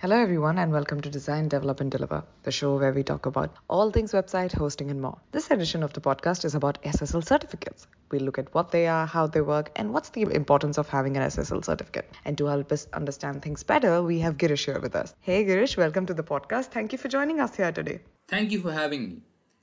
Hello, everyone, and welcome to Design, Develop, and Deliver, the show where we talk about all things website, hosting, and more. This edition of the podcast is about SSL certificates. We'll look at what they are, how they work, and what's the importance of having an SSL certificate. And to help us understand things better, we have Girish here with us. Hey, Girish, welcome to the podcast. Thank you for joining us here today. Thank you for having me.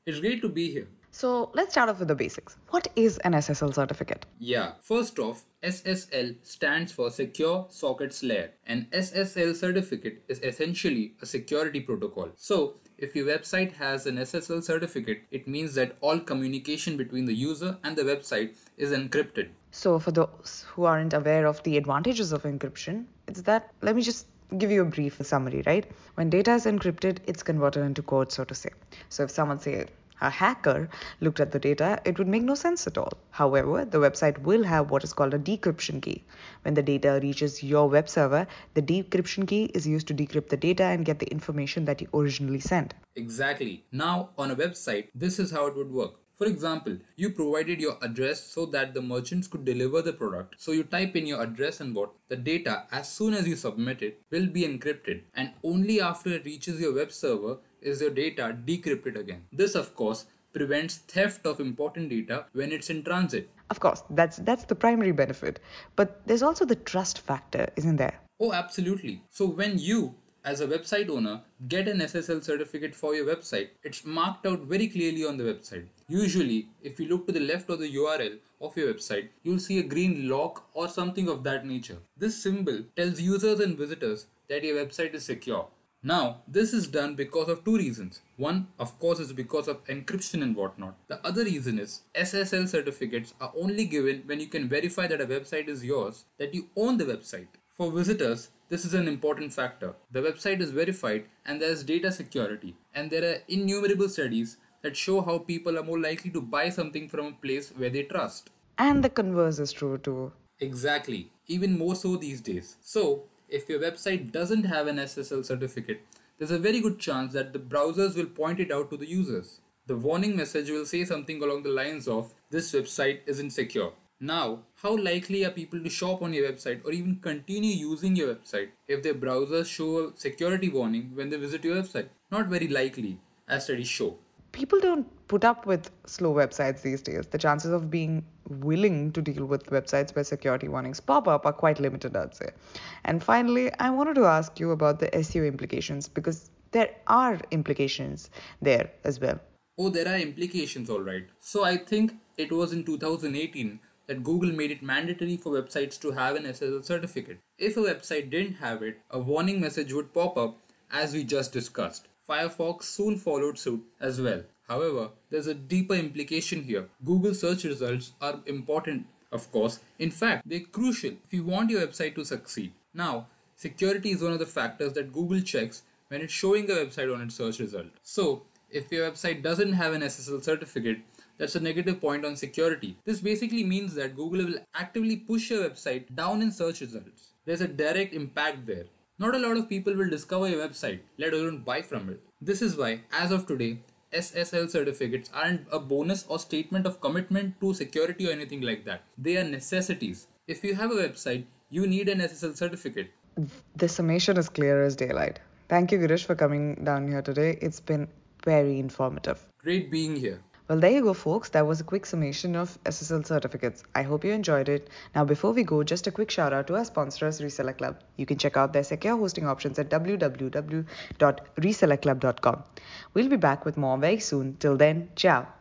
It's great to be here. So, let's start off with the basics. What is an SSL certificate? Yeah, first off, SSL stands for Secure Sockets Layer. An SSL certificate is essentially a security protocol. So, if your website has an SSL certificate, it means that all communication between the user and the website is encrypted. So, for those who aren't aware of the advantages of encryption, it's that let me just give you a brief summary, right? When data is encrypted, it's converted into code, so to say. So, if someone say a hacker looked at the data, it would make no sense at all. However, the website will have what is called a decryption key. When the data reaches your web server, the decryption key is used to decrypt the data and get the information that you originally sent. Exactly. Now, on a website, this is how it would work. For example, you provided your address so that the merchants could deliver the product. So you type in your address and what the data as soon as you submit it will be encrypted and only after it reaches your web server is your data decrypted again. This of course prevents theft of important data when it's in transit. Of course, that's that's the primary benefit. But there's also the trust factor, isn't there? Oh, absolutely. So when you as a website owner get an SSL certificate for your website, it's marked out very clearly on the website. Usually, if you look to the left of the URL of your website, you'll see a green lock or something of that nature. This symbol tells users and visitors that your website is secure. Now, this is done because of two reasons. One, of course, is because of encryption and whatnot. The other reason is SSL certificates are only given when you can verify that a website is yours, that you own the website. For visitors, this is an important factor. The website is verified and there is data security, and there are innumerable studies that show how people are more likely to buy something from a place where they trust. And the converse is true too. Exactly, even more so these days. So, if your website doesn't have an SSL certificate, there's a very good chance that the browsers will point it out to the users. The warning message will say something along the lines of this website isn't secure. Now, how likely are people to shop on your website or even continue using your website if their browsers show a security warning when they visit your website? Not very likely, as studies show people don't put up with slow websites these days. The chances of being willing to deal with websites where security warnings pop up are quite limited, I'd say. And finally, I wanted to ask you about the SEO implications because there are implications there as well. Oh, there are implications, all right. So I think it was in 2018 that Google made it mandatory for websites to have an SSL certificate. If a website didn't have it, a warning message would pop up as we just discussed. Firefox soon followed suit as well. However, there's a deeper implication here. Google search results are important, of course. In fact, they're crucial if you want your website to succeed. Now, security is one of the factors that Google checks when it's showing a website on its search result. So, if your website doesn't have an SSL certificate, that's a negative point on security. This basically means that Google will actively push your website down in search results. There's a direct impact there. Not a lot of people will discover your website, let alone buy from it. This is why, as of today, SSL certificates aren't a bonus or statement of commitment to security or anything like that. They are necessities. If you have a website, you need an SSL certificate. The summation is clear as daylight. Thank you, Girish, for coming down here today. It's been very informative. Great being here. Well, there you go, folks. That was a quick summation of SSL certificates. I hope you enjoyed it. Now, before we go, just a quick shout out to our sponsors, Reseller Club. You can check out their secure hosting options at www.resellerclub.com. We'll be back with more very soon. Till then, ciao.